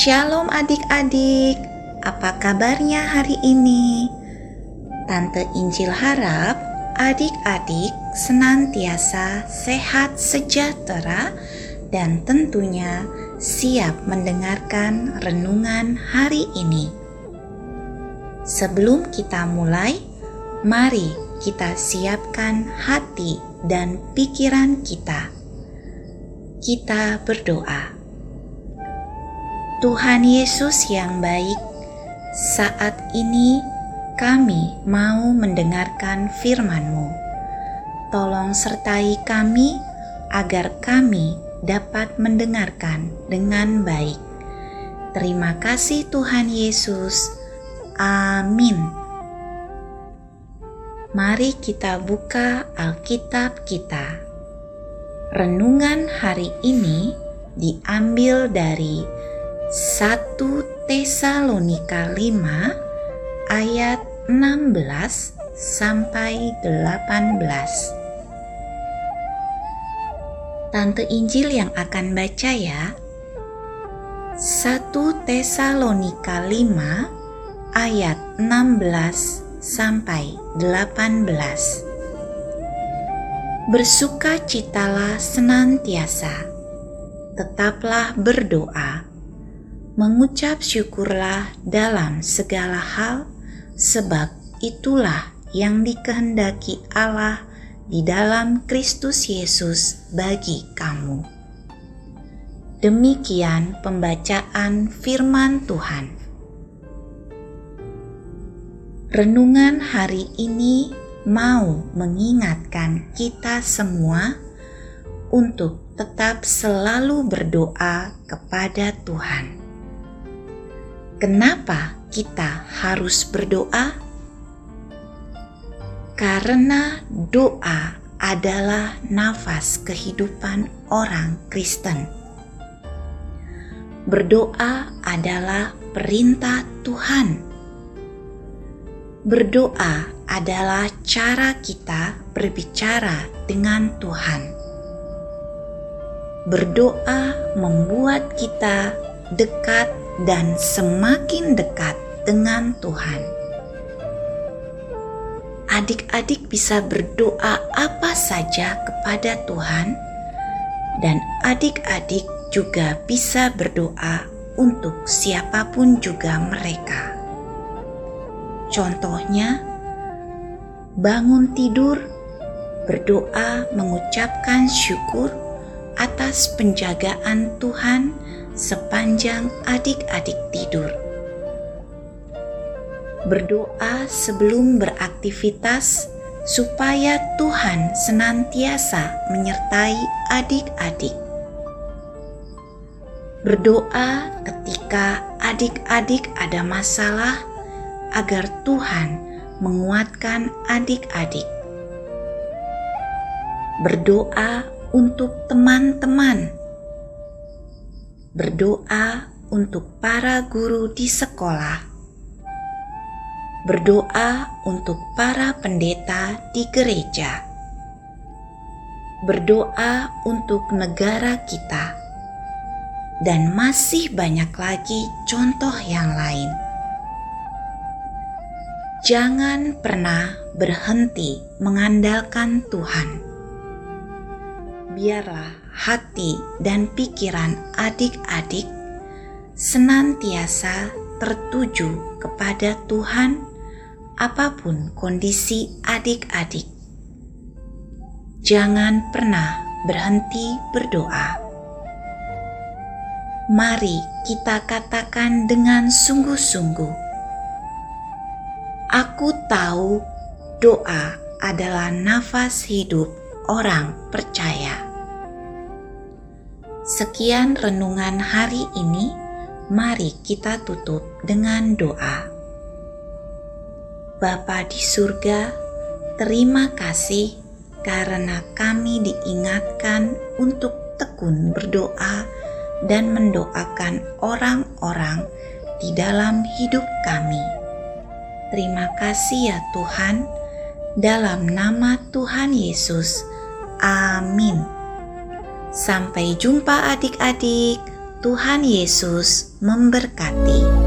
Shalom adik-adik, apa kabarnya hari ini? Tante Injil harap adik-adik senantiasa sehat sejahtera dan tentunya siap mendengarkan renungan hari ini. Sebelum kita mulai, mari kita siapkan hati dan pikiran kita. Kita berdoa. Tuhan Yesus yang baik, saat ini kami mau mendengarkan firman-Mu. Tolong sertai kami agar kami dapat mendengarkan dengan baik. Terima kasih Tuhan Yesus. Amin. Mari kita buka Alkitab kita. Renungan hari ini diambil dari 1 Tesalonika 5 ayat 16 sampai 18. Tante Injil yang akan baca ya. 1 Tesalonika 5 ayat 16 sampai 18. Bersukacitalah senantiasa. Tetaplah berdoa mengucap syukurlah dalam segala hal, sebab itulah yang dikehendaki Allah di dalam Kristus Yesus bagi kamu. Demikian pembacaan Firman Tuhan. Renungan hari ini mau mengingatkan kita semua untuk tetap selalu berdoa kepada Tuhan. Kenapa kita harus berdoa? Karena doa adalah nafas kehidupan orang Kristen. Berdoa adalah perintah Tuhan. Berdoa adalah cara kita berbicara dengan Tuhan. Berdoa membuat kita dekat dan semakin dekat dengan Tuhan. Adik-adik bisa berdoa apa saja kepada Tuhan, dan adik-adik juga bisa berdoa untuk siapa pun juga mereka. Contohnya, bangun tidur, berdoa mengucapkan syukur atas penjagaan Tuhan sepanjang adik-adik tidur. Berdoa sebelum beraktivitas supaya Tuhan senantiasa menyertai adik-adik. Berdoa ketika adik-adik ada masalah agar Tuhan menguatkan adik-adik. Berdoa untuk teman-teman berdoa untuk para guru di sekolah, berdoa untuk para pendeta di gereja, berdoa untuk negara kita, dan masih banyak lagi contoh yang lain. Jangan pernah berhenti mengandalkan Tuhan biarlah hati dan pikiran adik-adik senantiasa tertuju kepada Tuhan, apa pun kondisi adik-adik. Jangan pernah berhenti berdoa. Mari kita katakan dengan sungguh-sungguh, "Aku tahu doa adalah nafas hidup orang percaya. Sekian renungan hari ini. Mari kita tutup dengan doa. Bapa di surga, terima kasih karena kami diingatkan untuk tekun berdoa dan mendoakan orang-orang di dalam hidup kami. Terima kasih ya Tuhan, dalam nama Tuhan Yesus. Amin. Sampai jumpa adik-adik. Tuhan Yesus memberkati.